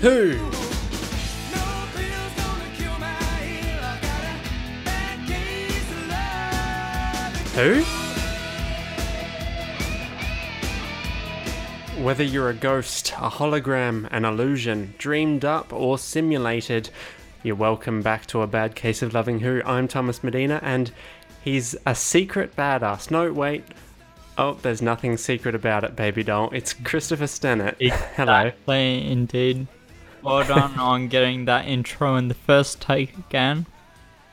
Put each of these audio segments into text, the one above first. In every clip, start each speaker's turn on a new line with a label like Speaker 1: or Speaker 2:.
Speaker 1: Who? Who? Whether you're a ghost, a hologram, an illusion, dreamed up or simulated, you're welcome back to a bad case of loving who. I'm Thomas Medina and he's a secret badass. No, wait. Oh, there's nothing secret about it, baby doll. It's Christopher Stennett. Hello.
Speaker 2: Exactly, indeed. Well done on getting that intro in the first take again.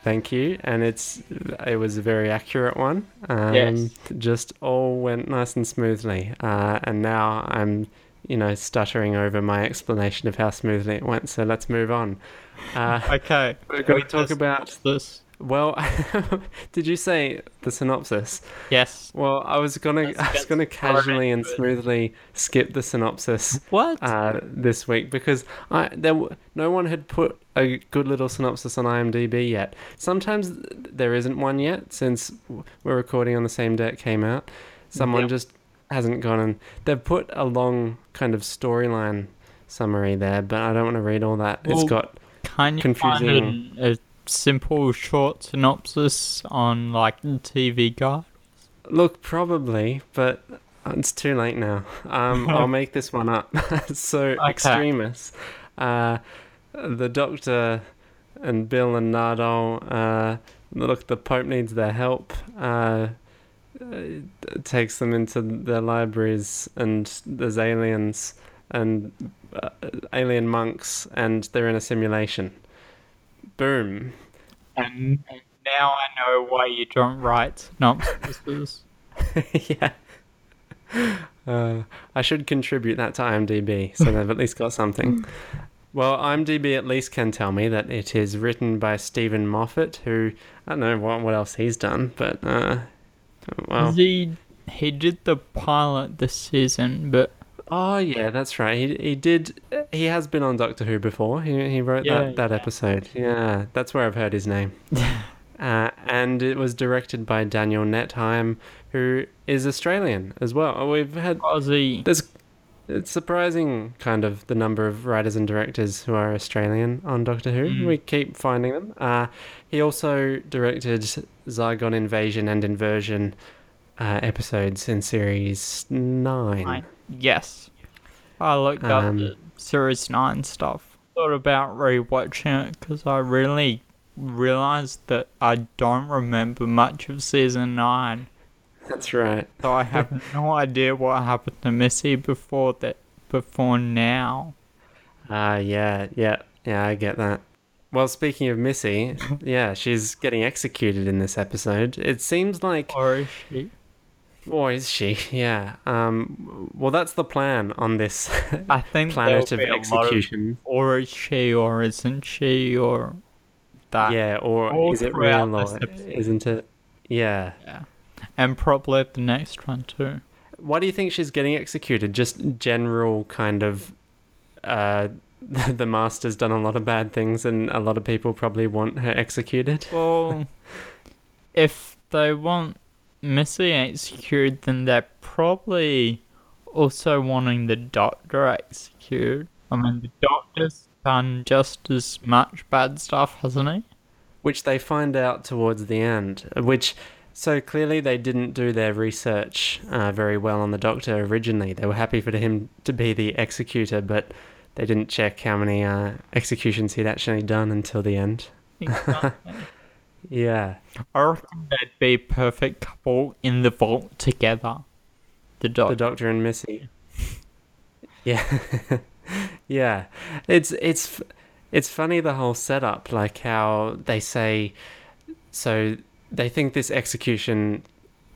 Speaker 1: Thank you, and it's it was a very accurate one. Um,
Speaker 2: Yes.
Speaker 1: just all went nice and smoothly, uh, and now I'm, you know, stuttering over my explanation of how smoothly it went. So let's move on. Uh,
Speaker 2: Okay.
Speaker 1: we're going to talk about.
Speaker 2: this.
Speaker 1: Well, did you say the synopsis?
Speaker 2: Yes.
Speaker 1: Well, I was gonna
Speaker 2: Let's
Speaker 1: I was gonna casually and smoothly skip the synopsis
Speaker 2: What?
Speaker 1: uh, this week because I there no one had put a good little synopsis on IMDb yet. Sometimes there isn't one yet since we're recording on the same day it came out. Someone
Speaker 2: Yep.
Speaker 1: just hasn't gone and they've put a long kind of storyline summary there, but I don't want to read all that. It's got
Speaker 2: kind you
Speaker 1: confusing-
Speaker 2: find a, a simple short synopsis on like TV Guide?
Speaker 1: look probably, but it's too late now. Um, I'll make this one up. so
Speaker 2: Okay.
Speaker 1: extremis, uh, the Doctor and Bill and Nardole. Uh, look, the Pope needs their help. Uh, uh, takes them into their libraries, and there's aliens and uh, alien monks, and they're in a simulation. Boom.
Speaker 2: And, and now I know why you don't write synopsises.
Speaker 1: yeah. Uh, I should contribute that to IMDb, so they've at least got something. Well, IMDb at least can tell me that it is written by Steven Moffat, who I don't know what what else he's done, but uh, well,
Speaker 2: he he did the pilot this season, but
Speaker 1: oh yeah, that's right. He he did. He has been on Doctor Who before. He he wrote
Speaker 2: Yeah,
Speaker 1: that that
Speaker 2: yeah.
Speaker 1: episode. Yeah, that's where I've heard his name. Uh, and it was directed by Daniel Nettheim, who is Australian as well. We've had
Speaker 2: Aussie.
Speaker 1: There's it's surprising kind of the number of writers and directors who are Australian on Doctor Who.
Speaker 2: Mm.
Speaker 1: We keep finding them. Uh, he also directed Zygon Invasion and Inversion uh, episodes in series nine.
Speaker 2: Nine. Yes. I looked up
Speaker 1: Um,
Speaker 2: the Series 9 stuff. Thought about rewatching it because I really realized that I don't remember much of Season 9.
Speaker 1: That's right.
Speaker 2: So I have no idea what happened to Missy before that, before now.
Speaker 1: Ah, yeah, yeah, yeah. I get that. Well, speaking of Missy, yeah, she's getting executed in this episode. It seems like
Speaker 2: Or is she?
Speaker 1: Or is she? Yeah. Um. Well, that's the plan on this
Speaker 2: I think
Speaker 1: planet of execution.
Speaker 2: or is she, or isn't she, or that.
Speaker 1: Yeah. Or
Speaker 2: all
Speaker 1: is it real or isn't it? Yeah.
Speaker 2: Yeah. And probably the next one too.
Speaker 1: Why do you think she's getting executed? Just general kind of. Uh, the master's done a lot of bad things, and a lot of people probably want her executed.
Speaker 2: Well, if they want Missy executed, then they're probably also wanting the Doctor executed. I mean, the Doctor's done just as much bad stuff, hasn't he?
Speaker 1: which they find out towards the end. Which, so clearly they didn't do their research uh, very well on the Doctor originally. They were happy for him to be the executor, but they didn't check how many uh, executions he'd actually done until the end.
Speaker 2: Exactly.
Speaker 1: Yeah,
Speaker 2: I reckon they'd be a perfect couple in the vault together. The Doctor.
Speaker 1: the Doctor and Missy. Yeah, yeah. It's it's it's funny the whole setup, like how they say. So they think this execution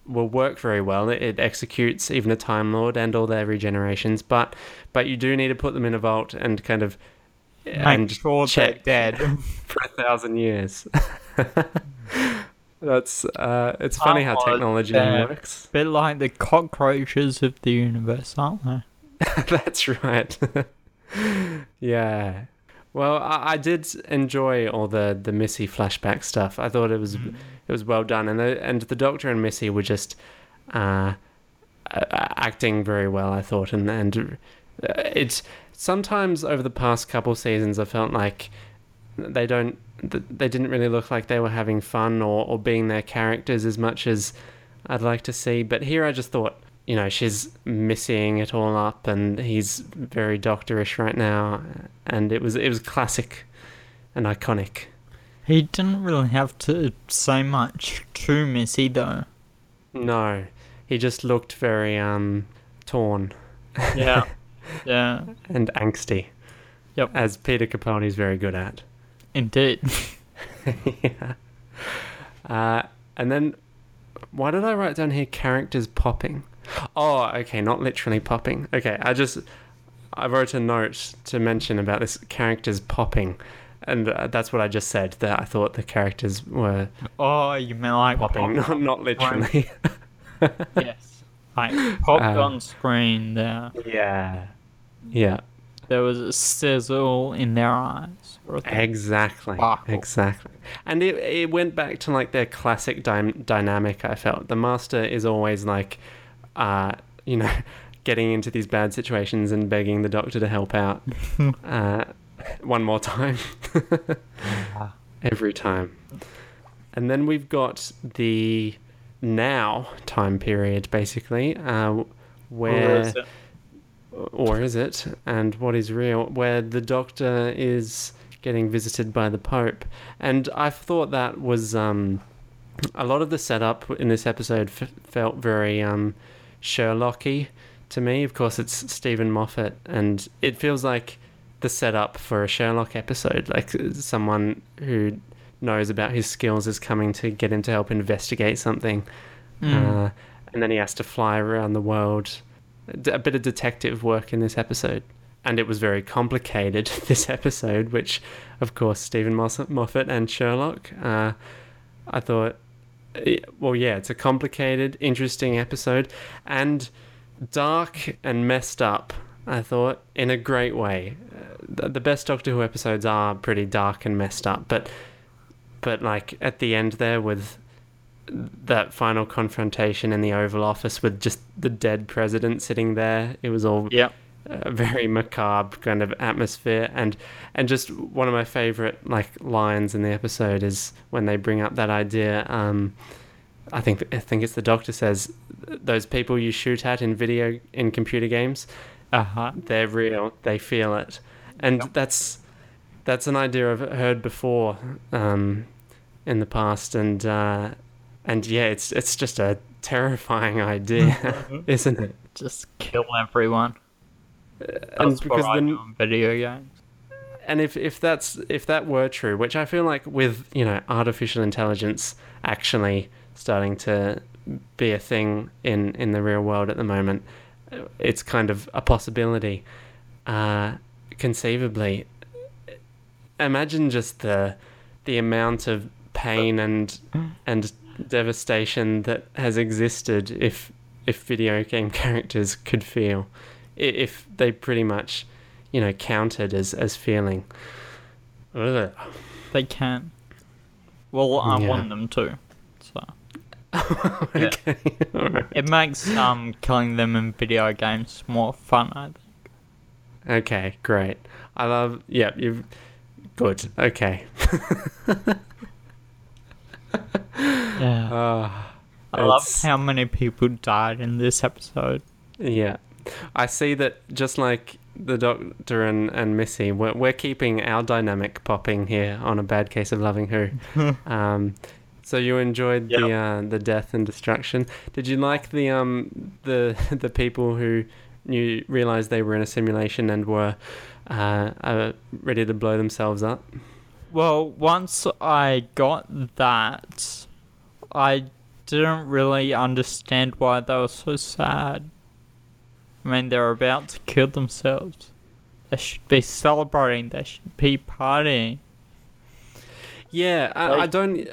Speaker 1: will work very well. It, it executes even a Time Lord and all their regenerations, but but you do need to put them in a vault and kind of
Speaker 2: Make
Speaker 1: and
Speaker 2: sure
Speaker 1: check
Speaker 2: they're dead.
Speaker 1: for a thousand years. That's uh, it's funny how technology works.
Speaker 2: bit like the cockroaches of the universe, aren't they?
Speaker 1: That's right. yeah. Well, I, I did enjoy all the, the Missy flashback stuff. I thought it was it was well done, and the, and the Doctor and Missy were just uh, uh, acting very well. I thought, and and Uh, It's sometimes over the past couple seasons, I felt like they don't, they didn't really look like they were having fun or, or being their characters as much as I'd like to see. But here, I just thought, you know, she's missing it all up, and he's very doctorish right now, and it was it was classic and iconic.
Speaker 2: He didn't really have to say much to Missy though.
Speaker 1: No, he just looked very um torn
Speaker 2: Yeah. yeah.
Speaker 1: and angsty.
Speaker 2: Yep.
Speaker 1: As Peter Capaldi is very good at.
Speaker 2: Indeed.
Speaker 1: yeah. Uh, and then, why did I write down here characters popping? Oh, okay, not literally popping. Okay, I just I wrote a note to mention about this characters popping, and uh, that's what I just said. That I thought the characters were
Speaker 2: Oh, you meant like
Speaker 1: popping,
Speaker 2: pop-
Speaker 1: not not literally.
Speaker 2: yes. Like popped
Speaker 1: Uh,
Speaker 2: on screen there.
Speaker 1: yeah, yeah,
Speaker 2: There was a sizzle in their eyes. Or
Speaker 1: exactly, exactly. And it it went back to like their classic dy- dynamic. I felt the master is always like, uh, you know. Getting into these bad situations and begging the doctor to help out. uh, one more time. Every time. And then we've got the now time period, basically, uh, where,
Speaker 2: it?
Speaker 1: Or is it, and what is real, where the doctor is getting visited by the Pope. And I thought that was um, a lot of the setup in this episode f- felt very um, Sherlocky to me. Of course, it's Steven Moffat, and it feels like the setup for a Sherlock episode, like someone who knows about his skills is coming to get him to help investigate something,
Speaker 2: Mm.
Speaker 1: uh, and then he has to fly around the world. A bit of detective work in this episode, and it was very complicated. This episode, which, of course, Steven Moffat and Sherlock. Uh, I thought, eh, well, yeah, it's a complicated, interesting episode, and dark and messed up. I thought in a great way. Uh, the best Doctor Who episodes are pretty dark and messed up, but but like at the end there with that final confrontation in the Oval Office with just the dead president sitting there, it was all
Speaker 2: Yep.
Speaker 1: a very macabre kind of atmosphere and and just one of my favorite like lines in the episode is when they bring up that idea um I think I think it's the doctor says those people you shoot at in video in computer games
Speaker 2: Uh huh.
Speaker 1: they're real they feel it and
Speaker 2: Yep.
Speaker 1: that's that's an idea I've heard before um in the past and uh and yeah it's it's just a terrifying idea isn't it
Speaker 2: Just kill everyone.
Speaker 1: and
Speaker 2: That's what I
Speaker 1: the-
Speaker 2: do in video games.
Speaker 1: and if if that's if that were true, which I feel like with you know artificial intelligence actually starting to be a thing in in the real world at the moment, uh, it's kind of a possibility. Uh, conceivably, imagine just the the amount of pain and and devastation that has existed if if video game characters could feel, if they pretty much you know, counted as as feeling. Ugh.
Speaker 2: They can. Well, I
Speaker 1: Yeah.
Speaker 2: want them to. So
Speaker 1: okay. Alright.
Speaker 2: it makes um killing them in video games more fun. I think.
Speaker 1: Okay, great. I love. Yeah, you've. Good. Okay.
Speaker 2: Yeah.
Speaker 1: Uh,
Speaker 2: I love how many people died in this episode.
Speaker 1: yeah. I see that just like the Doctor and, and Missy, we're, we're keeping our dynamic popping here on a bad case of loving who. um, so you enjoyed the uh, the death and destruction. Did you like the um the the people who knew realized they were in a simulation and were uh, uh, ready to blow themselves up?
Speaker 2: Well, once I got that, I didn't really understand why they were so sad. I mean, they're about to kill themselves. They should be celebrating. They should be partying.
Speaker 1: Yeah, I, I don't,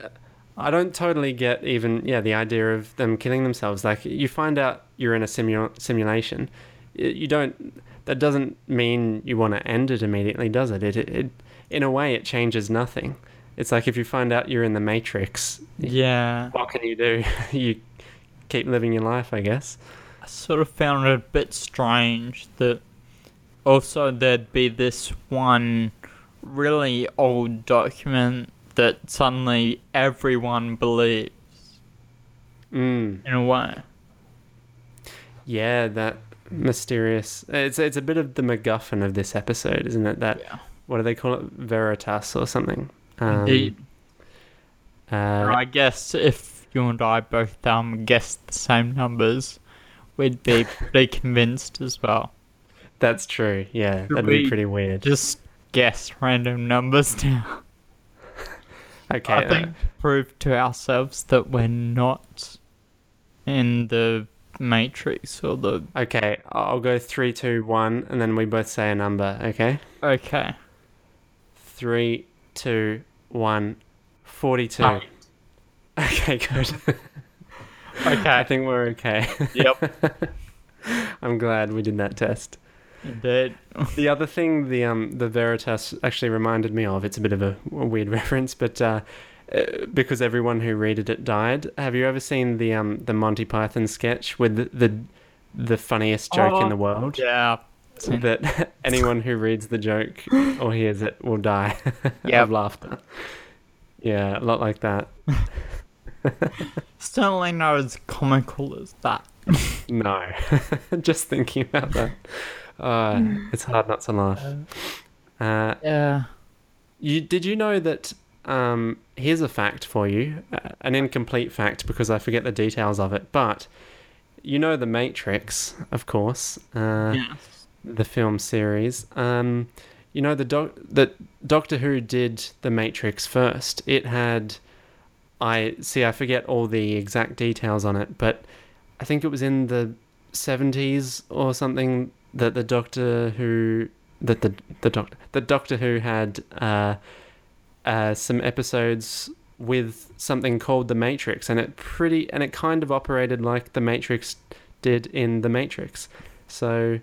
Speaker 1: I don't totally get even yeah the idea of them killing themselves. Like you find out you're in a simu- simulation, you don't. That doesn't mean you want to end it immediately, does it? It, it? it in a way it changes nothing. It's like if you find out you're in the Matrix,
Speaker 2: Yeah.
Speaker 1: what can you do? you keep living your life, I guess.
Speaker 2: I sort of found it a bit strange that also there'd be this one really old document that suddenly everyone believes
Speaker 1: Mm.
Speaker 2: in a way.
Speaker 1: Yeah, that mysterious. It's it's a bit of the MacGuffin of this episode, isn't it? That
Speaker 2: Yeah.
Speaker 1: what do they call it? Veritas or something. Um,
Speaker 2: Indeed.
Speaker 1: Uh,
Speaker 2: I guess if you and I both um guessed the same numbers, we'd be pretty convinced as well.
Speaker 1: That's true. Yeah,
Speaker 2: Should
Speaker 1: that'd be pretty weird.
Speaker 2: Just guess random numbers now.
Speaker 1: Okay.
Speaker 2: I
Speaker 1: uh,
Speaker 2: think prove to ourselves that we're not in the Matrix or the
Speaker 1: okay. I'll go three, two, one, and then we both say a number. Okay.
Speaker 2: okay.
Speaker 1: Three, two, one. Forty-two.
Speaker 2: Ah.
Speaker 1: Okay, good.
Speaker 2: Okay.
Speaker 1: I think we're okay.
Speaker 2: Yep.
Speaker 1: I'm glad we did that test.
Speaker 2: Indeed.
Speaker 1: The other thing, the um, the Veritas actually reminded me of. It's a bit of a, a weird reference, but uh, uh, because everyone who read it died. Have you ever seen the um, the Monty Python sketch with the the, the funniest joke in
Speaker 2: Oh,
Speaker 1: the world?
Speaker 2: Yeah.
Speaker 1: That anyone who reads the joke or hears it will die
Speaker 2: Yep.
Speaker 1: of laughter. Yeah, a lot like that.
Speaker 2: Certainly not as comical as that.
Speaker 1: No, just thinking about that, uh, it's hard not to laugh. Uh,
Speaker 2: Yeah.
Speaker 1: You did you know that? Um, here's a fact for you, uh, an incomplete fact because I forget the details of it. But you know the Matrix, of course, uh,
Speaker 2: yes.
Speaker 1: the film series. Um, you know the doc that Doctor Who did the Matrix first. It had, I see. I forget all the exact details on it, but I think it was in the seventies or something that the Doctor Who that the the Doctor the Doctor Who had uh, uh, some episodes with something called the Matrix, and it pretty and it kind of operated like the Matrix did in the Matrix. So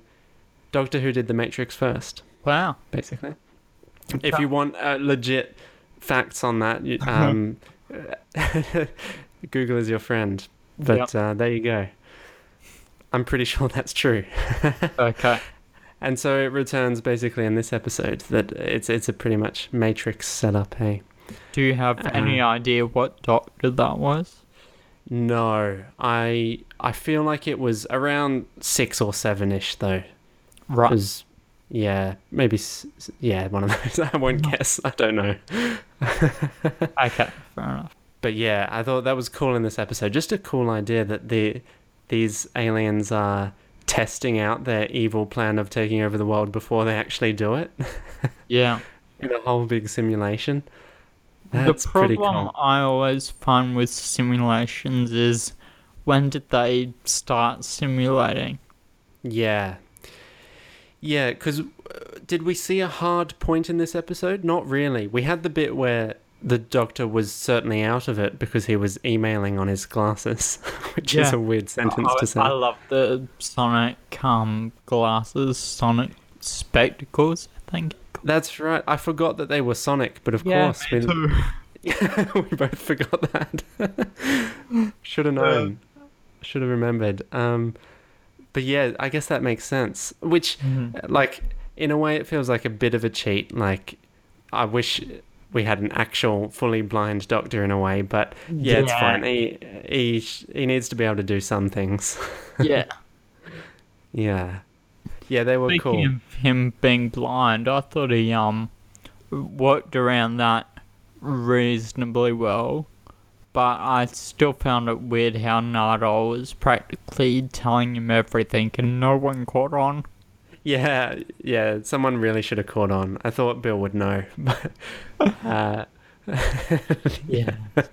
Speaker 1: Doctor Who did the Matrix first,
Speaker 2: Wow.
Speaker 1: basically. If you want uh, legit facts on that, you, um, Google is your friend. But uh, there you go. I'm pretty sure that's true.
Speaker 2: Okay.
Speaker 1: And so it returns basically in this episode that it's it's a pretty much Matrix setup. Hey,
Speaker 2: Do you have any
Speaker 1: Uh,
Speaker 2: idea what doctor that was?
Speaker 1: no, I I feel like it was around six or seven ish though.
Speaker 2: Right.
Speaker 1: Was yeah maybe yeah one of those. I won't guess. I don't know.
Speaker 2: Okay. Fair enough.
Speaker 1: But yeah, I thought that was cool in this episode. Just a cool idea that the these aliens are testing out their evil plan of taking over the world before they actually do it
Speaker 2: Yeah.
Speaker 1: in a whole big simulation. That's
Speaker 2: the
Speaker 1: pretty
Speaker 2: problem
Speaker 1: cool.
Speaker 2: I always find with simulations is when did they start simulating?
Speaker 1: Yeah. Yeah, because uh, did we see a hard point in this episode? Not really. We had the bit where the doctor was certainly out of it because he was emailing on his glasses, which is a weird sentence
Speaker 2: I,
Speaker 1: to say.
Speaker 2: I love the Sonic um glasses, Sonic spectacles. I think.
Speaker 1: That's right. I forgot that they were Sonic, but of course we, we both forgot that. Should have known. Should have remembered. Um, but yeah, I guess that makes sense. Which,
Speaker 2: Mhm.
Speaker 1: like, in a way, it feels like a bit of a cheat. Like, I wish we had an actual fully blind doctor in a way, but yeah, it's fine. He he sh- he needs to be able to do some things.
Speaker 2: Yeah.
Speaker 1: yeah, yeah, they were
Speaker 2: Speaking
Speaker 1: cool.
Speaker 2: of him being blind, I thought he um worked around that reasonably well, but I still found it weird how Nardole was practically telling him everything and no one caught on.
Speaker 1: Yeah, yeah, someone really should have caught on. I thought Bill would know, but uh,
Speaker 2: Yeah.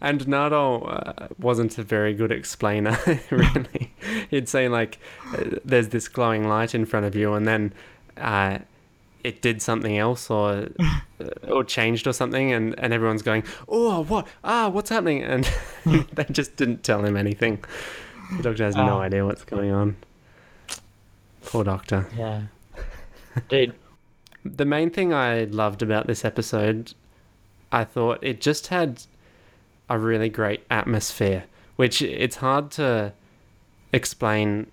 Speaker 1: and Nardole uh, wasn't a very good explainer. really, he'd say like, uh, "There's this glowing light in front of you," and then uh, it did something else, or uh, or changed or something, and and everyone's going, "Oh, what? Ah, what's happening?" And they just didn't tell him anything. The doctor has no
Speaker 2: Oh.
Speaker 1: idea what's going on. Poor doctor.
Speaker 2: Yeah. Dude.
Speaker 1: The main thing I loved about this episode, I thought it just had a really great atmosphere, which it's hard to explain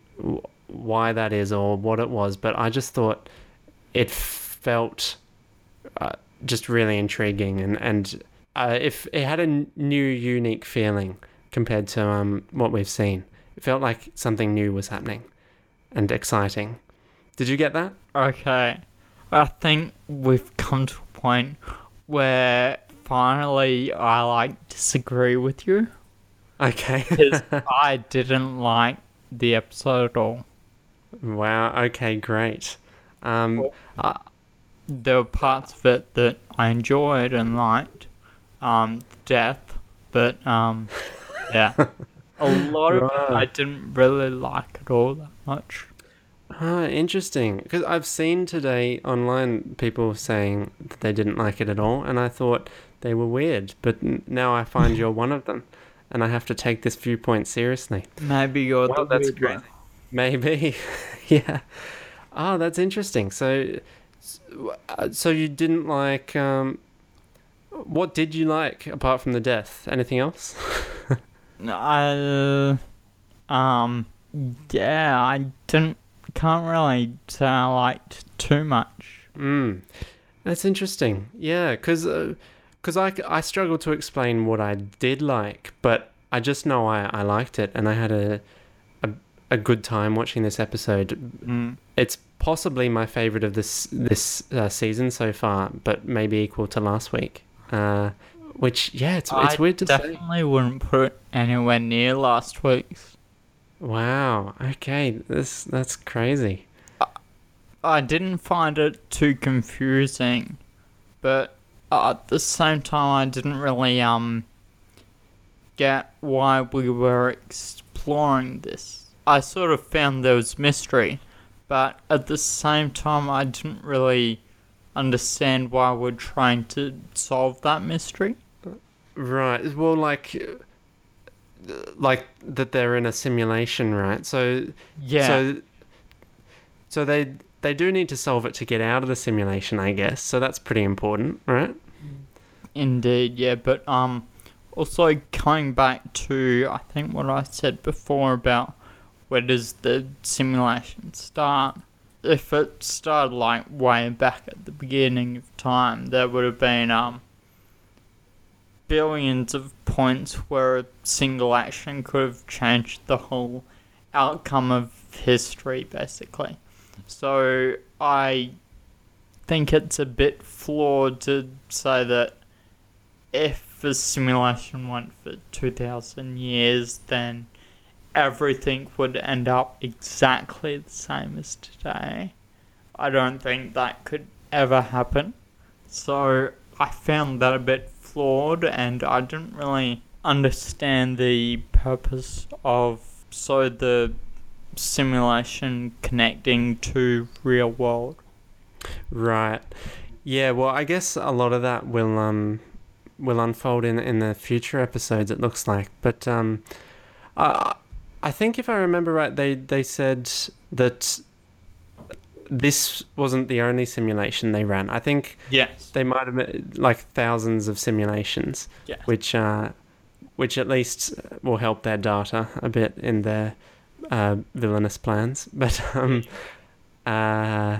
Speaker 1: why that is or what it was, but I just thought it felt uh, just really intriguing and and uh, if it had a new unique feeling compared to um, what we've seen. It felt like something new was happening and exciting. Did you get that?
Speaker 2: Okay. I think we've come to a point where finally I like disagree with you
Speaker 1: Okay.
Speaker 2: because I didn't like the episode at all.
Speaker 1: wow. Okay. Great. Um, uh,
Speaker 2: There were parts of it that I enjoyed and liked, um, death, but um, yeah, a lot of it I didn't really like at all much.
Speaker 1: Ah, interesting. Because I've seen today online people saying that they didn't like it at all, and I thought they were weird. But n- now I find you're one of them, and I have to take this viewpoint seriously.
Speaker 2: Maybe you're
Speaker 1: Well,
Speaker 2: the
Speaker 1: that's
Speaker 2: weird
Speaker 1: great.
Speaker 2: one.
Speaker 1: Maybe, yeah. Oh, that's interesting. So, uh, so you didn't like. Um, what did you like apart from the death? Anything else?
Speaker 2: No, I, uh, um, yeah, I didn't, can't really say I liked too much.
Speaker 1: Mm, that's interesting. Yeah, because because I, c- I struggle to explain what I did like, but I just know I, I liked it and I had a, a a good time watching this episode.
Speaker 2: Mm.
Speaker 1: It's possibly my favorite of this this uh, season so far, but maybe equal to last week. Uh, which yeah, it's it's
Speaker 2: I
Speaker 1: weird to say.
Speaker 2: definitely wouldn't put anywhere near last week's.
Speaker 1: Wow. Okay, this that's crazy.
Speaker 2: I didn't find it too confusing, but at the same time, I didn't really um get why we were exploring this. I sort of found there was mystery, but at the same time, I didn't really understand why we're trying to solve that mystery.
Speaker 1: Right. Well, like. Like that they're in a simulation, right? So
Speaker 2: Yeah.
Speaker 1: So, so they they do need to solve it to get out of the simulation, I guess. So that's pretty important, right?
Speaker 2: Indeed, yeah, but um, also coming back to I think what I said before about where does the simulation start? If it started like way back at the beginning of time, there would have been um billions of points where a single action could have changed the whole outcome of history, basically. So I think it's a bit flawed to say that if the simulation went for 2000 years, then everything would end up exactly the same as today. I don't think that could ever happen. So I found that a bit flawed and I didn't really understand the purpose of so the simulation connecting to real world.
Speaker 1: Right. Yeah. Well, I guess a lot of that will um will unfold in in the future episodes. It looks like, but um, I I think if I remember right, they they said that this wasn't the only simulation they ran. I think
Speaker 2: Yes.
Speaker 1: they might have like thousands of simulations.
Speaker 2: Yes.
Speaker 1: which uh, which at least will help their data a bit in their uh, villainous plans. But um, uh,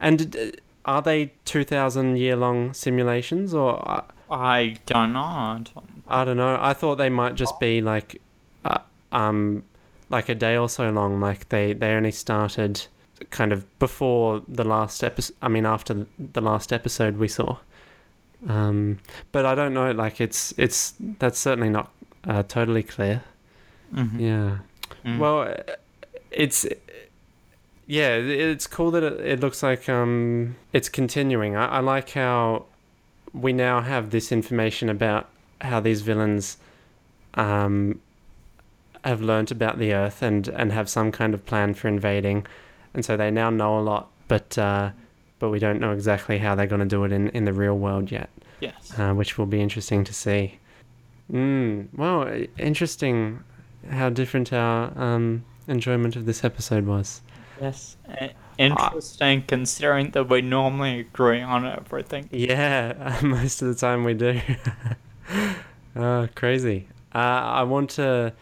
Speaker 1: and uh, are they two thousand year long simulations or uh,
Speaker 2: I don't know. I don't-
Speaker 1: I don't know. I thought they might just be like uh, um like a day or so long. Like they they only started kind of before the last episode. I mean after the last episode we saw. Um, but I don't know. Like it's it's that's certainly not uh, totally clear.
Speaker 2: Mhm.
Speaker 1: Yeah.
Speaker 2: Mm.
Speaker 1: Well, uh, it's yeah, it's cool that it, it looks like um it's continuing. I, I like how we now have this information about how these villains um have learnt about the Earth and and have some kind of plan for invading, and so they now know a lot, but uh, but we don't know exactly how they're going to do it in in the real world yet
Speaker 2: yes.
Speaker 1: uh, which will be interesting to see. Mm, well, interesting how different our um, enjoyment of this episode was.
Speaker 2: Yes. Interesting considering that we normally agree on everything.
Speaker 1: Yeah, most of the time we do. uh, crazy. Uh, I want to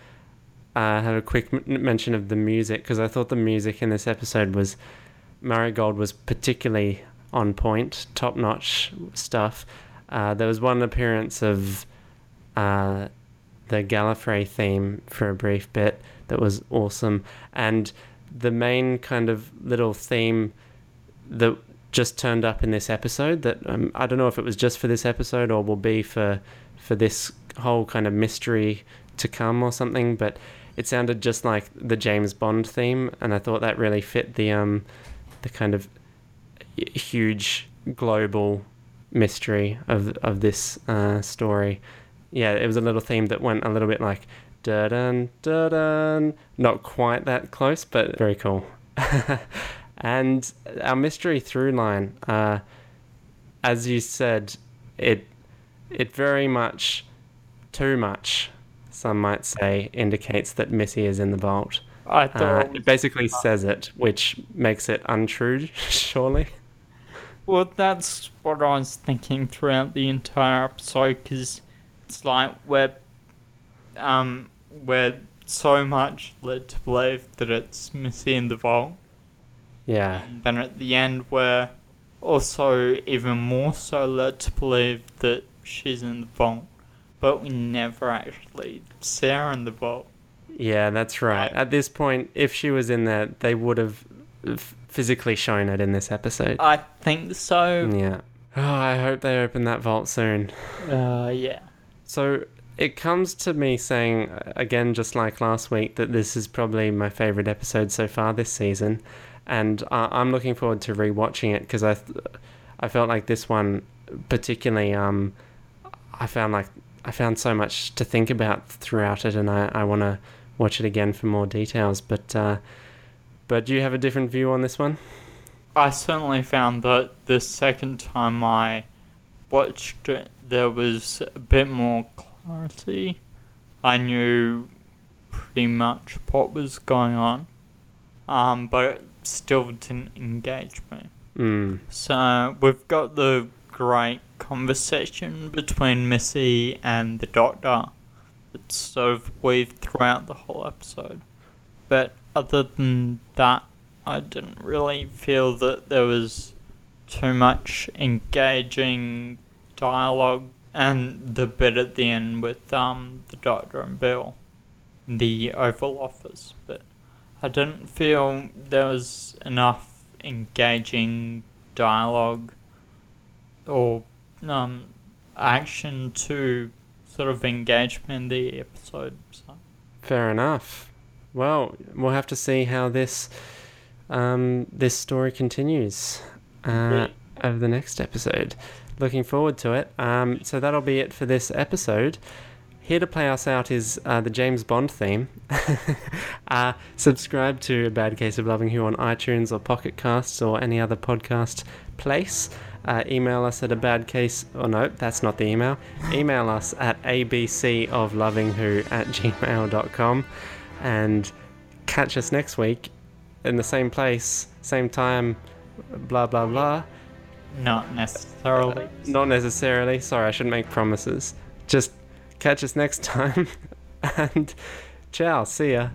Speaker 1: uh, have a quick m- mention of the music because I thought the music in this episode was Murray Gold was particularly on point, top notch stuff. Uh, there was one appearance of uh, the Gallifrey theme for a brief bit that was awesome, and the main kind of little theme that just turned up in this episode that um, I don't know if it was just for this episode or will be for for this whole kind of mystery to come or something, but it sounded just like the James Bond theme, and I thought that really fit the um the kind of huge global mystery of of this uh, story. Yeah, it was a little theme that went a little bit like da dun da dun, not quite that close, but very cool. and our mystery through line, uh, as you said, it it very much too much some might say, indicates that Missy is in the vault.
Speaker 2: I
Speaker 1: Uh,
Speaker 2: thought.
Speaker 1: it basically says it, which makes it untrue, surely.
Speaker 2: well, that's what I was thinking throughout the entire episode because it's like we're um we're so much led to believe that it's Missy in the vault.
Speaker 1: Yeah,
Speaker 2: And then at the end, we're also even more so led to believe that she's in the vault, but we never actually see her in the vault.
Speaker 1: yeah, that's right.
Speaker 2: Right.
Speaker 1: At this point, if she was in there, they would have physically shown it in this episode.
Speaker 2: I think so.
Speaker 1: Yeah. Oh, I hope they open that vault soon.
Speaker 2: Uh, yeah.
Speaker 1: So it comes to me saying uh, again, just like last week, that this is probably my favorite episode so far this season, and uh, I'm looking forward to rewatching it because I, th- I felt like this one particularly, um, I found like I found so much to think about throughout it, and I, I want to watch it again for more details. But uh, but do you have a different view on this one?
Speaker 2: I certainly found that the second time I watched it, there was a bit more clarity. I knew pretty much what was going on, um, but it still didn't engage me.
Speaker 1: Mm,
Speaker 2: So we've got the great conversation between Missy and the Doctor that's sort of weaved throughout the whole episode. But other than that, I didn't really feel that there was too much engaging dialogue and the bit at the end with um the Doctor and Bill, in the Oval Office. But I didn't feel there was enough engaging dialogue or um, action to sort of engagement in the episode. So.
Speaker 1: fair enough. Well, we'll have to see how this um, this story continues uh,
Speaker 2: Right.
Speaker 1: over the next episode. Looking forward to it. Um, so that'll be it for this episode. Here to play us out is uh, the James Bond theme. uh, subscribe to A Bad Case of Loving Who on iTunes or Pocket Casts or any other podcast place. Uh, email us at a bad case, or no, that's not the email. Email us at abcoflovingwho at gmail.com and catch us next week in the same place, same time, blah blah blah.
Speaker 2: Not necessarily.
Speaker 1: Not necessarily. Sorry, I shouldn't make promises. Just catch us next time. and ciao. See ya.